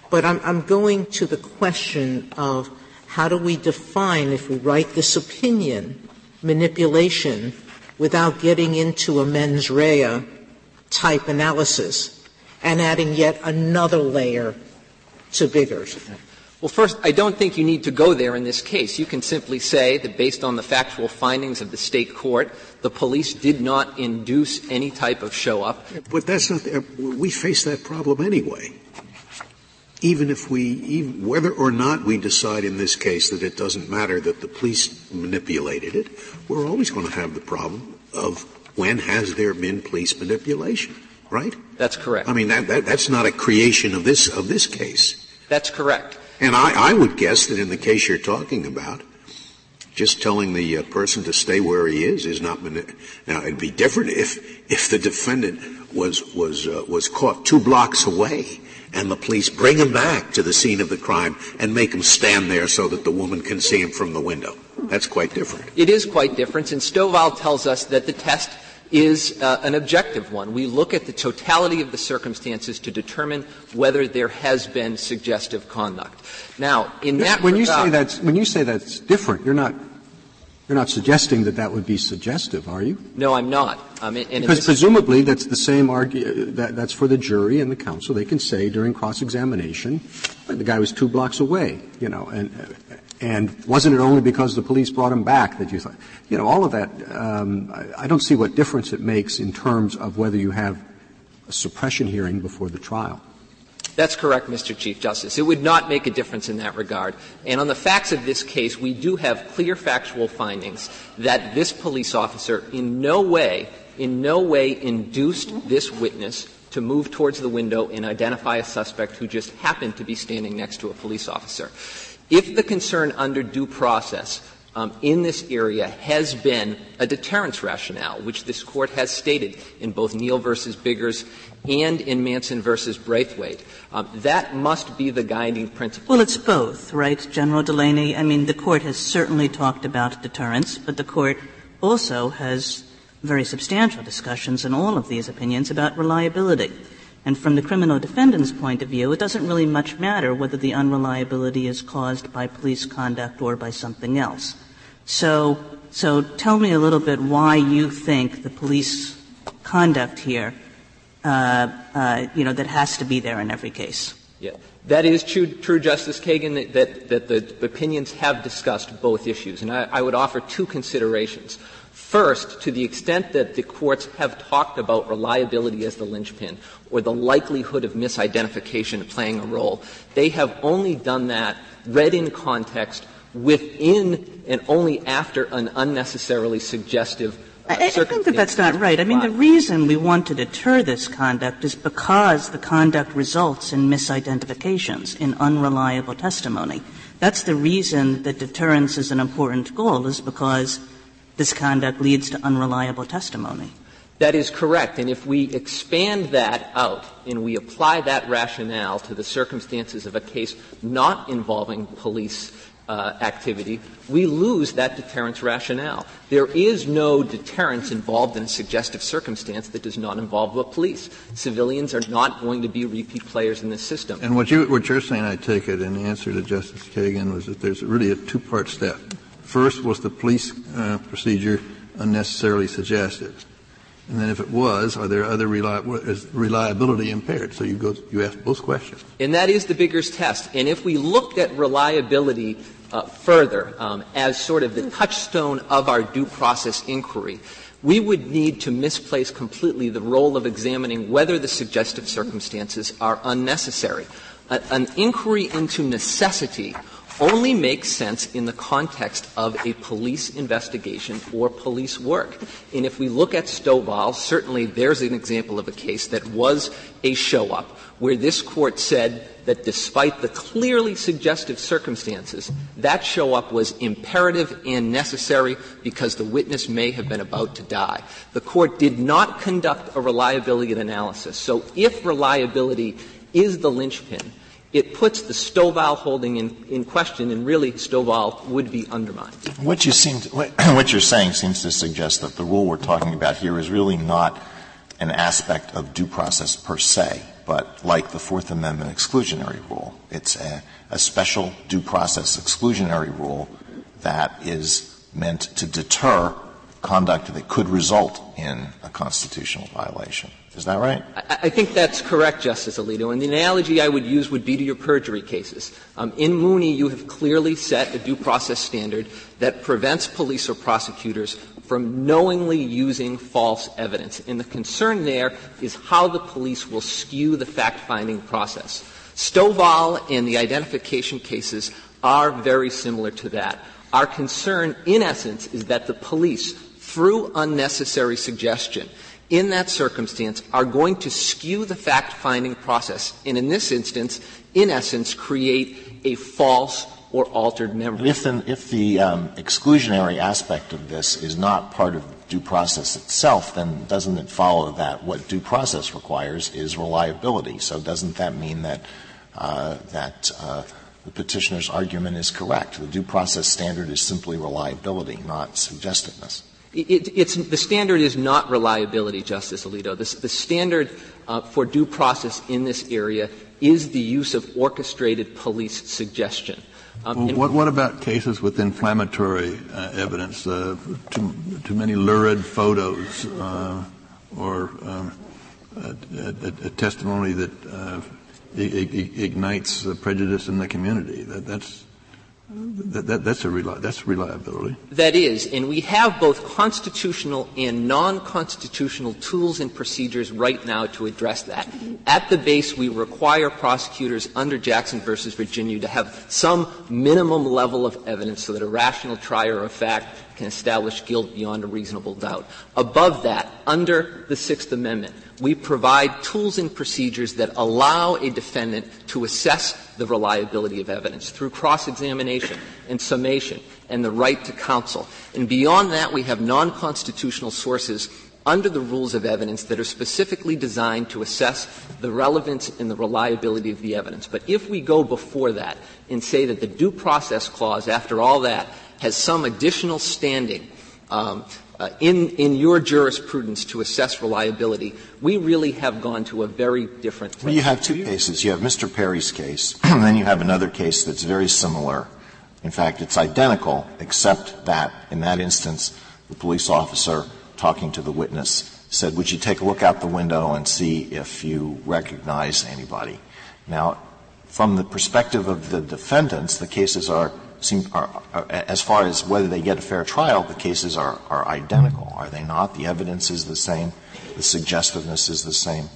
But I'm going to the question of how do we define, if we write this opinion, manipulation without getting into a mens rea type analysis and adding yet another layer to Biggers. Well, first, I don't think you need to go there in this case. You can simply say that based on the factual findings of the state court, the police did not induce any type of show up. But that's not, the, we face that problem anyway. Even if we, even, whether or not we decide in this case that it doesn't matter that the police manipulated it, we're always going to have the problem of when has there been police manipulation, right? That's correct. I mean, that, that, that's not a creation of this, of this case. That's correct. And I, I would guess that in the case you're talking about, just telling the uh, person to stay where he is is not mani- now it'd be different if if the defendant was was uh, was caught two blocks away and the police bring him back to the scene of the crime and make him stand there so that the woman can see him from the window. That's quite different. It is quite different, and Stovall tells us that the test is uh, an objective one. We look at the totality of the circumstances to determine whether there has been suggestive conduct. Now, in that when regard, you say that's when you say that's different, you're not you're not suggesting that that would be suggestive, are you? No, I'm not. Um, because presumably that's the same argument, that, that's for the jury and the counsel. They can say during cross-examination, the guy was two blocks away, you know, and and wasn't it only because the police brought him back that you thought, you know, all of that, um, I, I don't see what difference it makes in terms of whether you have a suppression hearing before the trial. That's correct, Mr. Chief Justice. It would not make a difference in that regard. And on the facts of this case, we do have clear factual findings that this police officer in no way, in no way induced this witness to move towards the window and identify a suspect who just happened to be standing next to a police officer. If the concern under due process um, in this area has been a deterrence rationale, which this court has stated in both Neil versus Biggers and in Manson versus Brathwaite, um, that must be the guiding principle. Well, it's both, right, General Delaney? I mean, the court has certainly talked about deterrence, but the court also has very substantial discussions in all of these opinions about reliability. And from the criminal defendant's point of view, it doesn't really much matter whether the unreliability is caused by police conduct or by something else. So, so tell me a little bit why you think the police conduct here, uh, uh, you know, that has to be there in every case. Yeah. That is true, true Justice Kagan, that, that, that, the opinions have discussed both issues. And I, I would offer two considerations. First, to the extent that the courts have talked about reliability as the linchpin or the likelihood of misidentification playing a role, they have only done that read in context within and only after an unnecessarily suggestive uh, I, I think that that's not right. I mean, the reason we want to deter this conduct is because the conduct results in misidentifications, in unreliable testimony. That's the reason that deterrence is an important goal, is because this conduct leads to unreliable testimony. That is correct. And if we expand that out and we apply that rationale to the circumstances of a case not involving police uh, activity, we lose that deterrence rationale. There is no deterrence involved in a suggestive circumstance that does not involve the police. Civilians are not going to be repeat players in this system. And what, you, what you're saying, I take it, in answer to Justice Kagan, was that there's really a two-part step. First was the police uh, procedure unnecessarily suggestive. And then if it was, are there other is reliability impaired? So you go, you ask both questions. And that is the Biggers test. And if we looked at reliability uh, further um, as sort of the touchstone of our due process inquiry, we would need to misplace completely the role of examining whether the suggestive circumstances are unnecessary. A, an inquiry into necessity only makes sense in the context of a police investigation or police work. And if we look at Stovall, certainly there's an example of a case that was a show up where this court said that despite the clearly suggestive circumstances, that show up was imperative and necessary because the witness may have been about to die. The court did not conduct a reliability analysis. So if reliability is the linchpin, it puts the Stovall holding in, in question, and really Stovall would be undermined. What you seem to, what, what you're saying seems to suggest that the rule we're talking about here is really not an aspect of due process per se, but like the Fourth Amendment exclusionary rule. It's a, a special due process exclusionary rule that is meant to deter conduct that could result in a constitutional violation. Is that right? I, think that's correct, Justice Alito. And the analogy I would use would be to your perjury cases. Um, in Mooney, you have clearly set a due process standard that prevents police or prosecutors from knowingly using false evidence. And the concern there is how the police will skew the fact-finding process. Stovall and the identification cases are very similar to that. Our concern, in essence, is that the police, through unnecessary suggestion, in that circumstance are going to skew the fact finding process and in this instance, in essence, create a false or altered memory. If, the, if the um, exclusionary aspect of this is not part of due process itself, then doesn't it follow that what due process requires is reliability? So doesn't that mean that uh, that uh, the petitioner's argument is correct? The due process standard is simply reliability, not suggestiveness. It, it's, the standard is not reliability, Justice Alito. The, the standard uh, for due process in this area is the use of orchestrated police suggestion. Um, well, what, what, about cases with inflammatory uh, evidence, uh, too, too, many lurid photos, uh, or um, a, a, a, testimony that uh, ignites prejudice in the community? That, that's that, that, that's, a reli- that's reliability. That is, and we have both constitutional and non-constitutional tools and procedures right now to address that. At the base, we require prosecutors under Jackson versus Virginia to have some minimum level of evidence so that a rational trier of fact can establish guilt beyond a reasonable doubt. Above that, under the Sixth Amendment, we provide tools and procedures that allow a defendant to assess the reliability of evidence through cross-examination and summation and the right to counsel. And beyond that, we have non-constitutional sources under the rules of evidence that are specifically designed to assess the relevance and the reliability of the evidence. But if we go before that and say that the due process clause, after all that, has some additional standing um, uh, in, in your jurisprudence to assess reliability, we really have gone to a very different place. Well, you have two cases. You have Mr. Perry's case, and then you have another case that's very similar. In fact, it's identical, except that in that instance, the police officer talking to the witness said, Would you take a look out the window and see if you recognize anybody? Now, from the perspective of the defendants, the cases are seem, as far as whether they get a fair trial, the cases are, are identical, are they not? The evidence is the same, the suggestiveness is the same.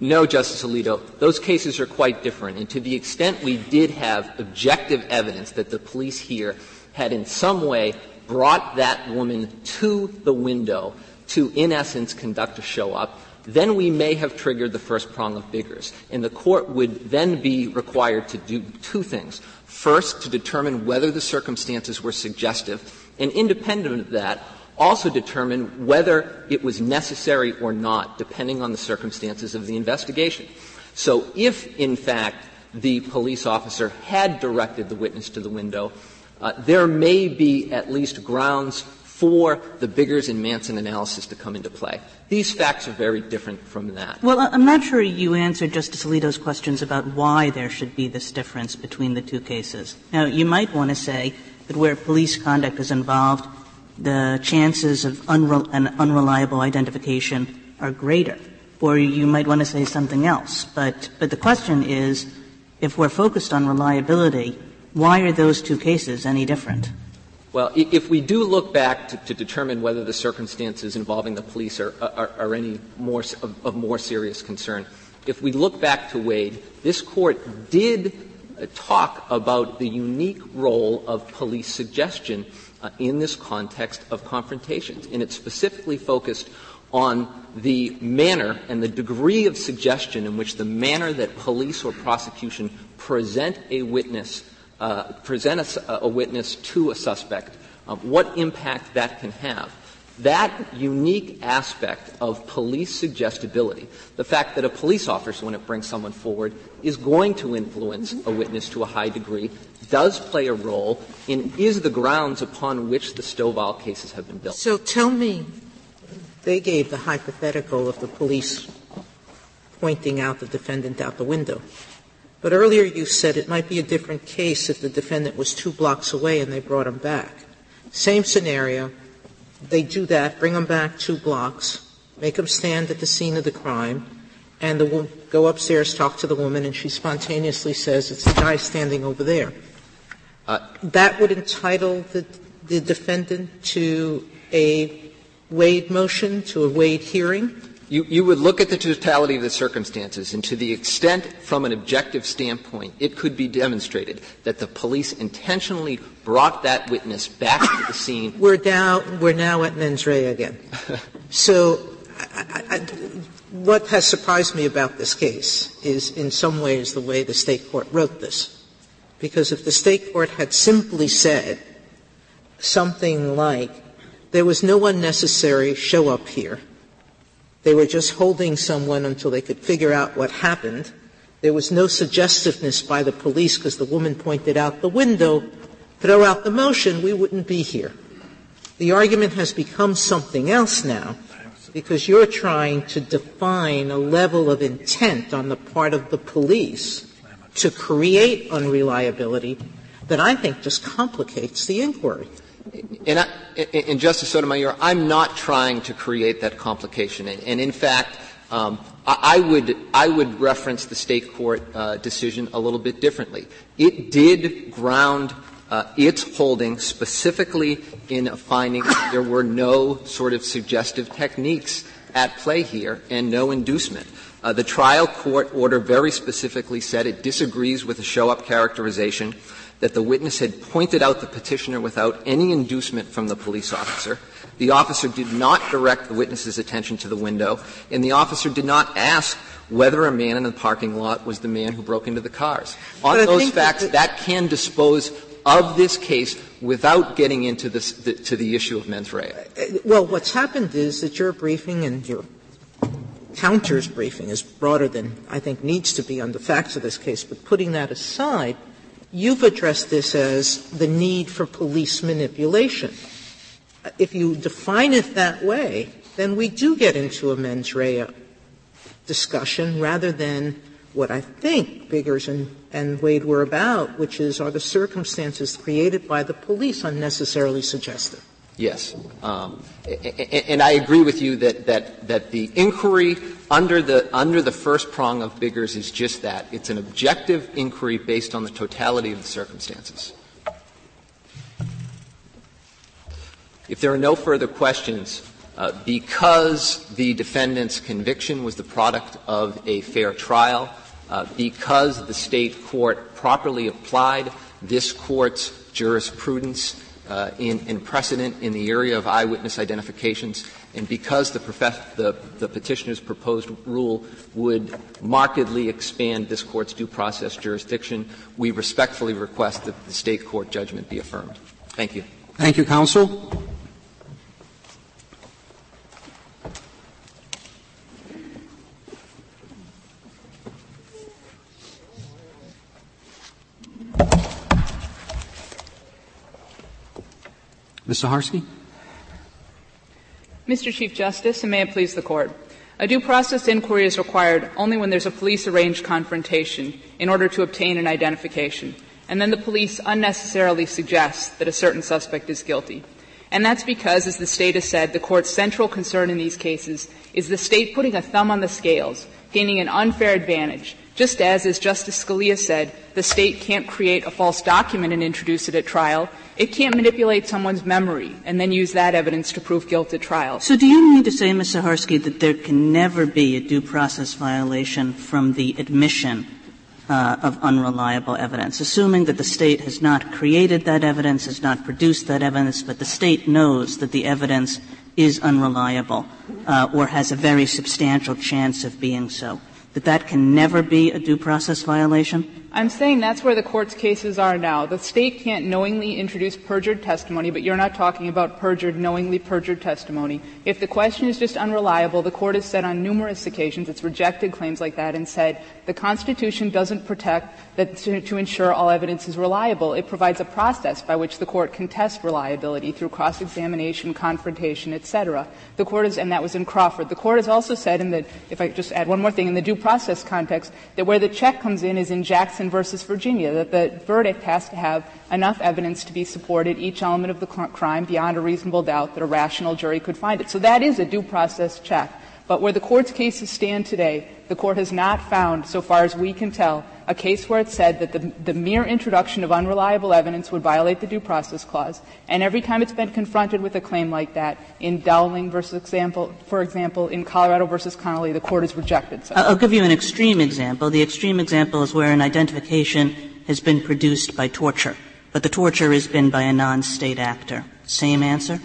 No, Justice Alito. Those cases are quite different. And to the extent we did have objective evidence that the police here had in some way brought that woman to the window to, in essence, conduct a show up, then we may have triggered the first prong of Biggers. And the court would then be required to do two things. First, to determine whether the circumstances were suggestive, and independent of that, also determine whether it was necessary or not, depending on the circumstances of the investigation. So if, in fact, the police officer had directed the witness to the window, uh, there may be at least grounds for the Biggers and Manson analysis to come into play. These facts are very different from that. Well, I'm not sure you answered Justice Alito's questions about why there should be this difference between the two cases. Now, you might want to say that where police conduct is involved, the chances of unre- an unreliable identification are greater. Or you might want to say something else. But, but the question is, if we're focused on reliability, why are those two cases any different? Well, if we do look back to, to determine whether the circumstances involving the police are, are, are any more of, of, more serious concern, if we look back to Wade, this court did uh, talk about the unique role of police suggestion uh, in this context of confrontations, and it specifically focused on the manner and the degree of suggestion in which the manner that police or prosecution present a witness, uh, present a, a, witness to a suspect, what impact that can have. That unique aspect of police suggestibility, the fact that a police officer, when it brings someone forward, is going to influence a witness to a high degree, does play a role in is the grounds upon which the Stovall cases have been built. So tell me they gave the hypothetical of the police pointing out the defendant out the window. But earlier you said it might be a different case if the defendant was two blocks away and they brought him back. Same scenario. They do that, bring him back two blocks, make him stand at the scene of the crime, and the, go upstairs, talk to the woman, and she spontaneously says, It's the guy standing over there. Uh, that would entitle the, the defendant to a Wade motion to a Wade hearing? You, you, would look at the totality of the circumstances, and to the extent, from an objective standpoint, it could be demonstrated that the police intentionally brought that witness back to the scene. We're now, we're now at mens rea again. so, I, I, what has surprised me about this case is, in some ways, the way the state court wrote this. Because if the state court had simply said something like, there was no unnecessary show up here. They were just holding someone until they could figure out what happened. There was no suggestiveness by the police because the woman pointed out the window. Throw out the motion, we wouldn't be here. The argument has become something else now because you're trying to define a level of intent on the part of the police to create unreliability that I think just complicates the inquiry. And, I, and, Justice Sotomayor, I'm not trying to create that complication. And, in fact, um, I, would I would reference the state court uh, decision a little bit differently. It did ground uh, its holding specifically in a finding there were no sort of suggestive techniques at play here and no inducement. Uh, the trial court order very specifically said it disagrees with the show up characterization that the witness had pointed out the petitioner without any inducement from the police officer. The officer did not direct the witness's attention to the window, and the officer did not ask whether a man in the parking lot was the man who broke into the cars. On those facts, that, that can dispose of this case without getting into this, the, to the issue of mens rea. Uh, well, what's happened is that your briefing and your counter's briefing is broader than I think needs to be on the facts of this case. But putting that aside, You've addressed this as the need for police manipulation. If you define it that way, then we do get into a mens rea discussion rather than what I think Biggers and, and Wade were about, which is are the circumstances created by the police unnecessarily suggestive? Yes. Um, and I agree with you that, that, that the inquiry under the, under the first prong of Biggers is just that. It's an objective inquiry based on the totality of the circumstances. If there are no further questions, uh, because the defendant's conviction was the product of a fair trial, uh, because the state court properly applied this court's jurisprudence uh, in, in, precedent in the area of eyewitness identifications, and because the, the, the, petitioner's proposed rule would markedly expand this court's due process jurisdiction, we respectfully request that the state court judgment be affirmed. Thank you. Thank you, counsel. Ms. Saharsky? Mr. Chief Justice, and may it please the Court. A due process inquiry is required only when there's a police arranged confrontation in order to obtain an identification, and then the police unnecessarily suggest that a certain suspect is guilty. And that's because, as the State has said, the Court's central concern in these cases is the State putting a thumb on the scales, gaining an unfair advantage, just as, as Justice Scalia said, the State can't create a false document and introduce it at trial. It can't manipulate someone's memory and then use that evidence to prove guilt at trial. So do you mean to say, Ms. Saharsky, that there can never be a due process violation from the admission uh, of unreliable evidence, assuming that the State has not created that evidence, has not produced that evidence, but the State knows that the evidence is unreliable uh, or has a very substantial chance of being so? That that can never be a due process violation? I'm saying that's where the court's cases are now. The state can't knowingly introduce perjured testimony, but you're not talking about perjured, knowingly perjured testimony. If the question is just unreliable, the court has said on numerous occasions, it's rejected claims like that and said the Constitution doesn't protect that to, to ensure all evidence is reliable. It provides a process by which the court can test reliability through cross-examination, confrontation, et cetera. The court has, and that was in Crawford. The court has also said in the, if I just add one more thing, in the due process context, that where the check comes in is in Jackson Jackson versus Virginia, that the verdict has to have enough evidence to be supported each element of the crime beyond a reasonable doubt that a rational jury could find it. So that is a due process check. But where the court's cases stand today, the court has not found, so far as we can tell, a case where it said that the, the, mere introduction of unreliable evidence would violate the due process clause. And every time it's been confronted with a claim like that, in Dowling versus example, for example, in Colorado versus Connelly, the court has rejected such. I'll give you an extreme example. The extreme example is where an identification has been produced by torture, but the torture has been by a non-state actor. Same answer?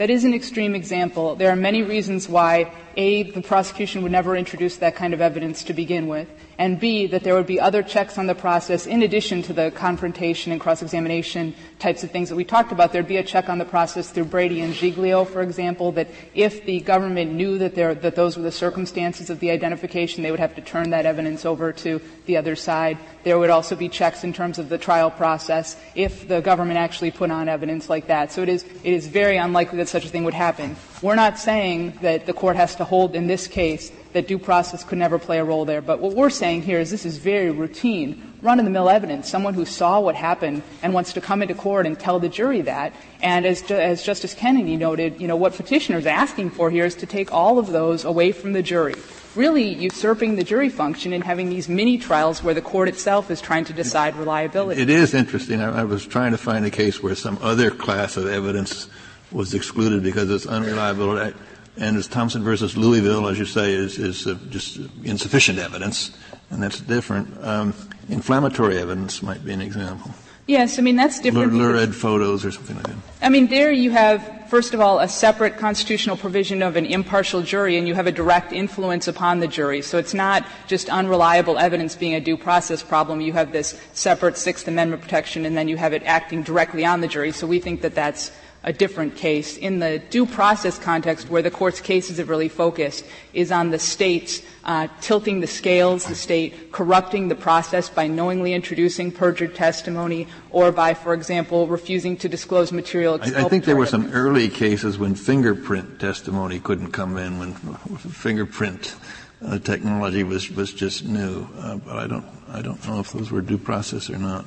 That is an extreme example. There are many reasons why, A, the prosecution would never introduce that kind of evidence to begin with, and B, that there would be other checks on the process in addition to the confrontation and cross-examination types of things that we talked about. There'd be a check on the process through Brady and Giglio, for example, that if the government knew that, there, that those were the circumstances of the identification, they would have to turn that evidence over to the other side. There would also be checks in terms of the trial process if the government actually put on evidence like that. So it is, it is very unlikely that such a thing would happen. We're not saying that the court has to hold in this case that due process could never play a role there. But what we're saying here is this is very routine, run-of-the-mill evidence. Someone who saw what happened and wants to come into court and tell the jury that. And as, Justice Kennedy noted, you know, what petitioner is asking for here is to take all of those away from the jury really usurping the jury function and having these mini trials where the court itself is trying to decide reliability. It is interesting. I, was trying to find a case where some other class of evidence was excluded because it's unreliable and as Thompson versus Louisville, as you say, is, is uh, just insufficient evidence, and that's different. Um, inflammatory evidence might be an example. Yes, I mean that's different. Lurid photos or something like that. I mean, there you have, first of all, a separate constitutional provision of an impartial jury, and you have a direct influence upon the jury. So it's not just unreliable evidence being a due process problem. You have this separate Sixth Amendment protection, and then you have it acting directly on the jury. So we think that that's a different case. In the due process context, where the court's cases have really focused, is on the states uh, tilting the scales, the state corrupting the process by knowingly introducing perjured testimony, or by, for example, refusing to disclose material. I, I think there were some early cases when fingerprint testimony couldn't come in, when fingerprint uh, technology was was just new. Uh, but I don't I don't know if those were due process or not.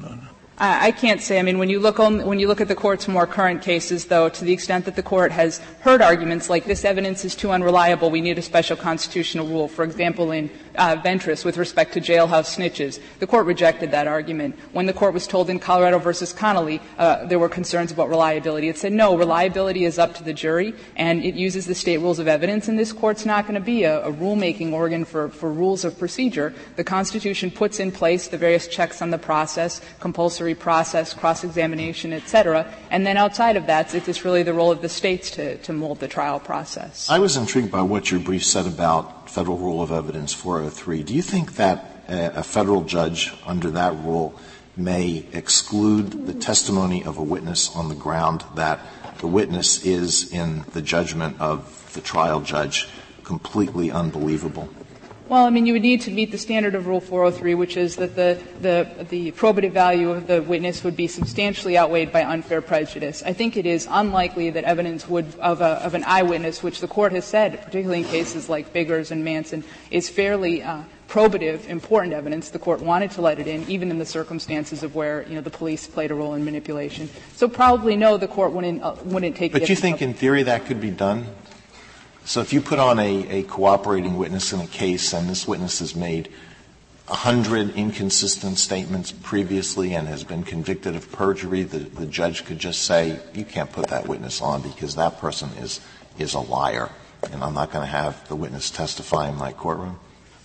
I can't say. I mean, when you look on, when you look at the court's more current cases, though, to the extent that the court has heard arguments like this evidence is too unreliable, we need a special constitutional rule. For example, in uh, Ventris with respect to jailhouse snitches, the court rejected that argument. When the court was told in Colorado versus Connelly uh, there were concerns about reliability, it said no, reliability is up to the jury, and it uses the state rules of evidence. And this court's not going to be a, a rulemaking organ for, for rules of procedure. The Constitution puts in place the various checks on the process, compulsory process, cross-examination, et cetera. And then outside of that, it's really the role of the states to, to mold the trial process. I was intrigued by what your brief said about Federal Rule of Evidence 403. Do you think that a, a federal judge under that rule may exclude the testimony of a witness on the ground that the witness is, in the judgment of the trial judge, completely unbelievable? Well, I mean, you would need to meet the standard of Rule 403, which is that the, the, the probative value of the witness would be substantially outweighed by unfair prejudice. I think it is unlikely that evidence would, of, a, of an eyewitness, which the court has said, particularly in cases like Biggers and Manson, is fairly uh, probative, important evidence. The court wanted to let it in, even in the circumstances of where, you know, the police played a role in manipulation. So probably no, the court wouldn't, uh, wouldn't take But you think in theory that could be done? So if you put on a, a cooperating witness in a case and this witness has made a hundred inconsistent statements previously and has been convicted of perjury, the, the judge could just say, you can't put that witness on because that person is, is a liar, and I'm not going to have the witness testify in my courtroom?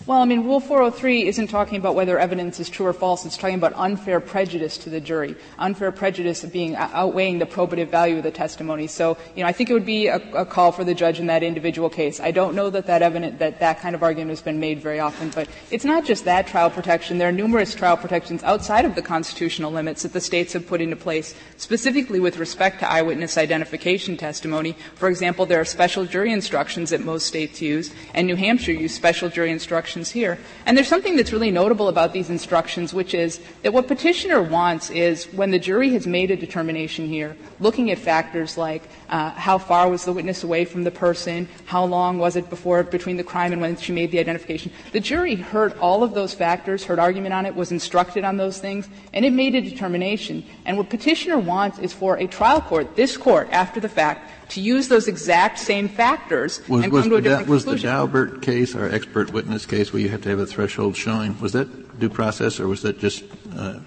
Well, I mean, Rule 403 isn't talking about whether evidence is true or false. It's talking about unfair prejudice to the jury, unfair prejudice of being uh, outweighing the probative value of the testimony. So, you know, I think it would be a, a call for the judge in that individual case. I don't know that that evidence, that that kind of argument has been made very often, but it's not just that trial protection. There are numerous trial protections outside of the constitutional limits that the states have put into place, specifically with respect to eyewitness identification testimony. For example, there are special jury instructions that most states use, and New Hampshire used special jury instructions instructions here. And there's something that's really notable about these instructions, which is that what petitioner wants is when the jury has made a determination here, looking at factors like uh, how far was the witness away from the person, how long was it before between the crime and when she made the identification. The jury heard all of those factors, heard argument on it, was instructed on those things, and it made a determination. And what petitioner wants is for a trial court, this court, after the fact, to use those exact same factors was, and was come to a different da- was conclusion. Was the Daubert case, our expert witness case, where you have to have a threshold showing, was that due process or was that just uh,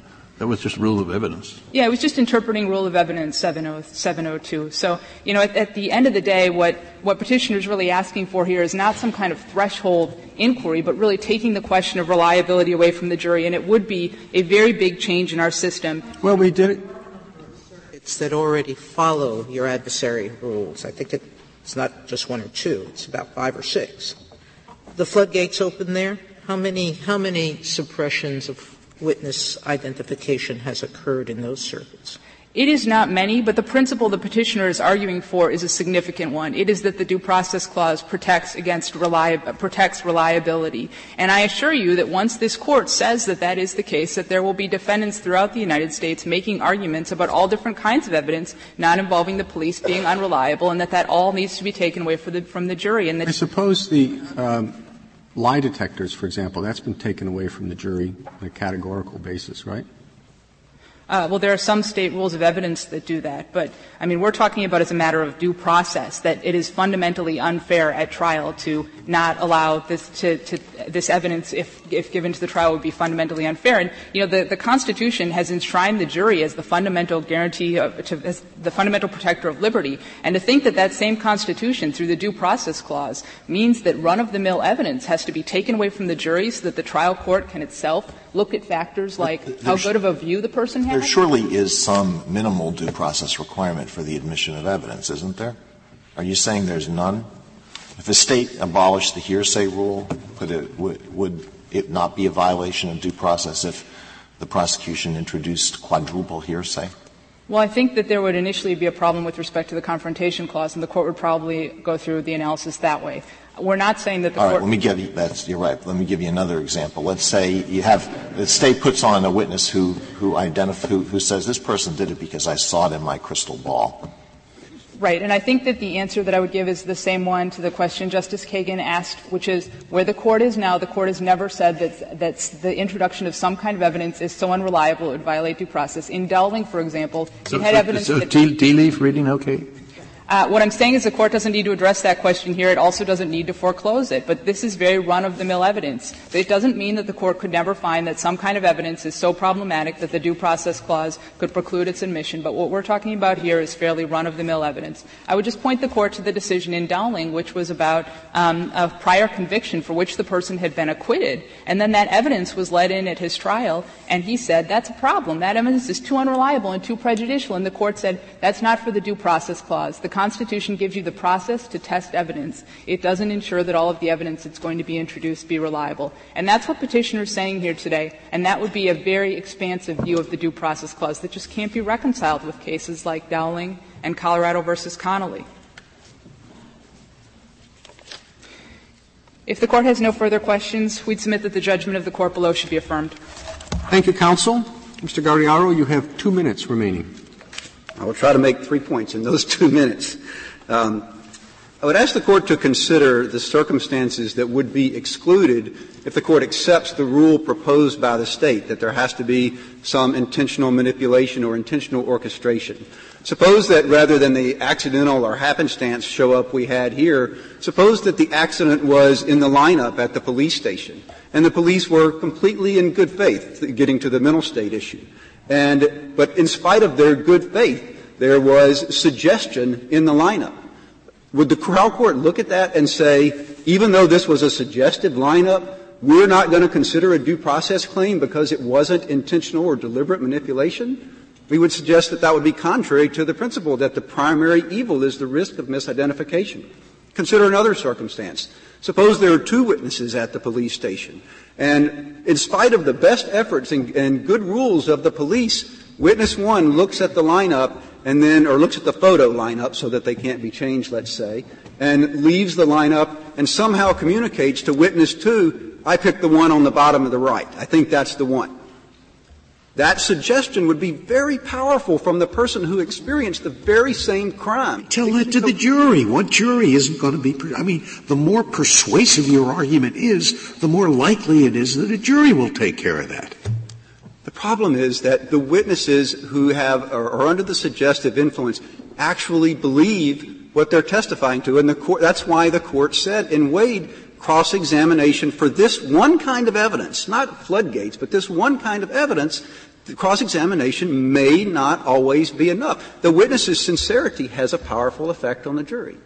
that was just rule of evidence. Yeah, it was just interpreting rule of evidence 702. So, you know, at, at, the end of the day, what, what petitioner is really asking for here is not some kind of threshold inquiry, but really taking the question of reliability away from the jury, and it would be a very big change in our system. Well, we did it it's that already follow your adversary rules. I think it's not just one or two, it's about five or six. The floodgates open there? How many, how many suppressions of witness identification has occurred in those circuits? It is not many, but the principle the petitioner is arguing for is a significant one. It is that the due process clause protects against protects reliability. And I assure you that once this court says that that is the case, that there will be defendants throughout the United States making arguments about all different kinds of evidence not involving the police being unreliable, and that that all needs to be taken away the, from the jury. And I suppose the um, lie detectors, for example, that's been taken away from the jury on a categorical basis, right? Uh, well, there are some state rules of evidence that do that, but I mean, we're talking about as a matter of due process that it is fundamentally unfair at trial to not allow this to, to this evidence, if, if given to the trial, would be fundamentally unfair. And you know, the, the Constitution has enshrined the jury as the fundamental guarantee, of, to, as the fundamental protector of liberty, and to think that that same Constitution, through the due process clause, means that run-of-the-mill evidence has to be taken away from the jury so that the trial court can itself look at factors like how good of a view the person has? There surely is some minimal due process requirement for the admission of evidence, isn't there? Are you saying there's none? If a state abolished the hearsay rule, it, would, would it not be a violation of due process if the prosecution introduced quadruple hearsay? Well, I think that there would initially be a problem with respect to the confrontation clause, and the court would probably go through the analysis that way. We're not saying that the All court. right, let me give you that's you're right. Let me give you another example. Let's say you have the state puts on a witness who who identif- who, who says this person did it because I saw it in my crystal ball. Right, and I think that the answer that I would give is the same one to the question Justice Kagan asked, which is where the court is now, the court has never said that that the introduction of some kind of evidence is so unreliable it would violate due process. In Dowling, for example, so, you had so, evidence so that tea, tea leaf reading okay? Uh, what I'm saying is the court doesn't need to address that question here. It also doesn't need to foreclose it. But this is very run-of-the-mill evidence. It doesn't mean that the court could never find that some kind of evidence is so problematic that the due process clause could preclude its admission. But what we're talking about here is fairly run-of-the-mill evidence. I would just point the court to the decision in Dowling, which was about um, a prior conviction for which the person had been acquitted, and then that evidence was let in at his trial, and he said that's a problem. That evidence is too unreliable and too prejudicial. And the court said that's not for the due process clause. The Constitution gives you the process to test evidence. It doesn't ensure that all of the evidence that's going to be introduced be reliable. And that's what petitioner is saying here today, and that would be a very expansive view of the due process clause that just can't be reconciled with cases like Dowling and Colorado versus Connelly. If the court has no further questions, we'd submit that the judgment of the court below should be affirmed. Thank you, counsel. Mr. Guerriero, you have two minutes remaining. I will try to make three points in those two minutes. Um, I would ask the Court to consider the circumstances that would be excluded if the Court accepts the rule proposed by the State, that there has to be some intentional manipulation or intentional orchestration. Suppose that rather than the accidental or happenstance show up we had here, suppose that the accident was in the lineup at the police station, and the police were completely in good faith getting to the mental state issue. And, but in spite of their good faith, there was suggestion in the lineup. Would the trial court look at that and say, even though this was a suggestive lineup, we're not going to consider a due process claim because it wasn't intentional or deliberate manipulation? We would suggest that that would be contrary to the principle that the primary evil is the risk of misidentification. Consider another circumstance. Suppose there are two witnesses at the police station, and in spite of the best efforts and, and good rules of the police, witness one looks at the lineup and then, or looks at the photo lineup so that they can't be changed, let's say, and leaves the lineup and somehow communicates to witness two, I picked the one on the bottom of the right. I think that's the one. That suggestion would be very powerful from the person who experienced the very same crime. Tell that to the jury. What jury isn't going to be, I mean, the more persuasive your argument is, the more likely it is that a jury will take care of that. Problem is that the witnesses who have, are, are under the suggestive influence actually believe what they're testifying to, and the court, that's why the court said in Wade, cross examination for this one kind of evidence, not floodgates, but this one kind of evidence, cross examination may not always be enough. The witness's sincerity has a powerful effect on the jury.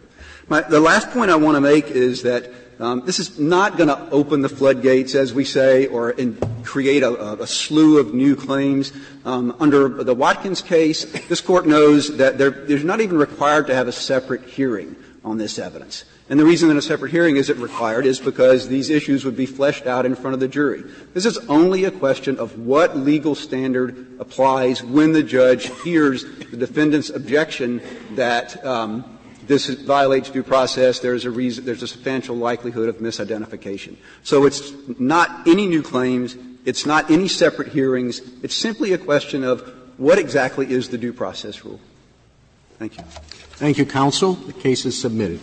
My, the last point I want to make is that um, this is not going to open the floodgates, as we say, or in, create a, a, slew of new claims. Um, under the Watkins case, this court knows that there, there's not even required to have a separate hearing on this evidence. And the reason that a separate hearing isn't required is because these issues would be fleshed out in front of the jury. This is only a question of what legal standard applies when the judge hears the defendant's objection that um, this violates due process. There's a reason. There's a substantial likelihood of misidentification. So it's not any new claims. It's not any separate hearings. It's simply a question of what exactly is the due process rule. Thank you. Thank you, counsel. The case is submitted.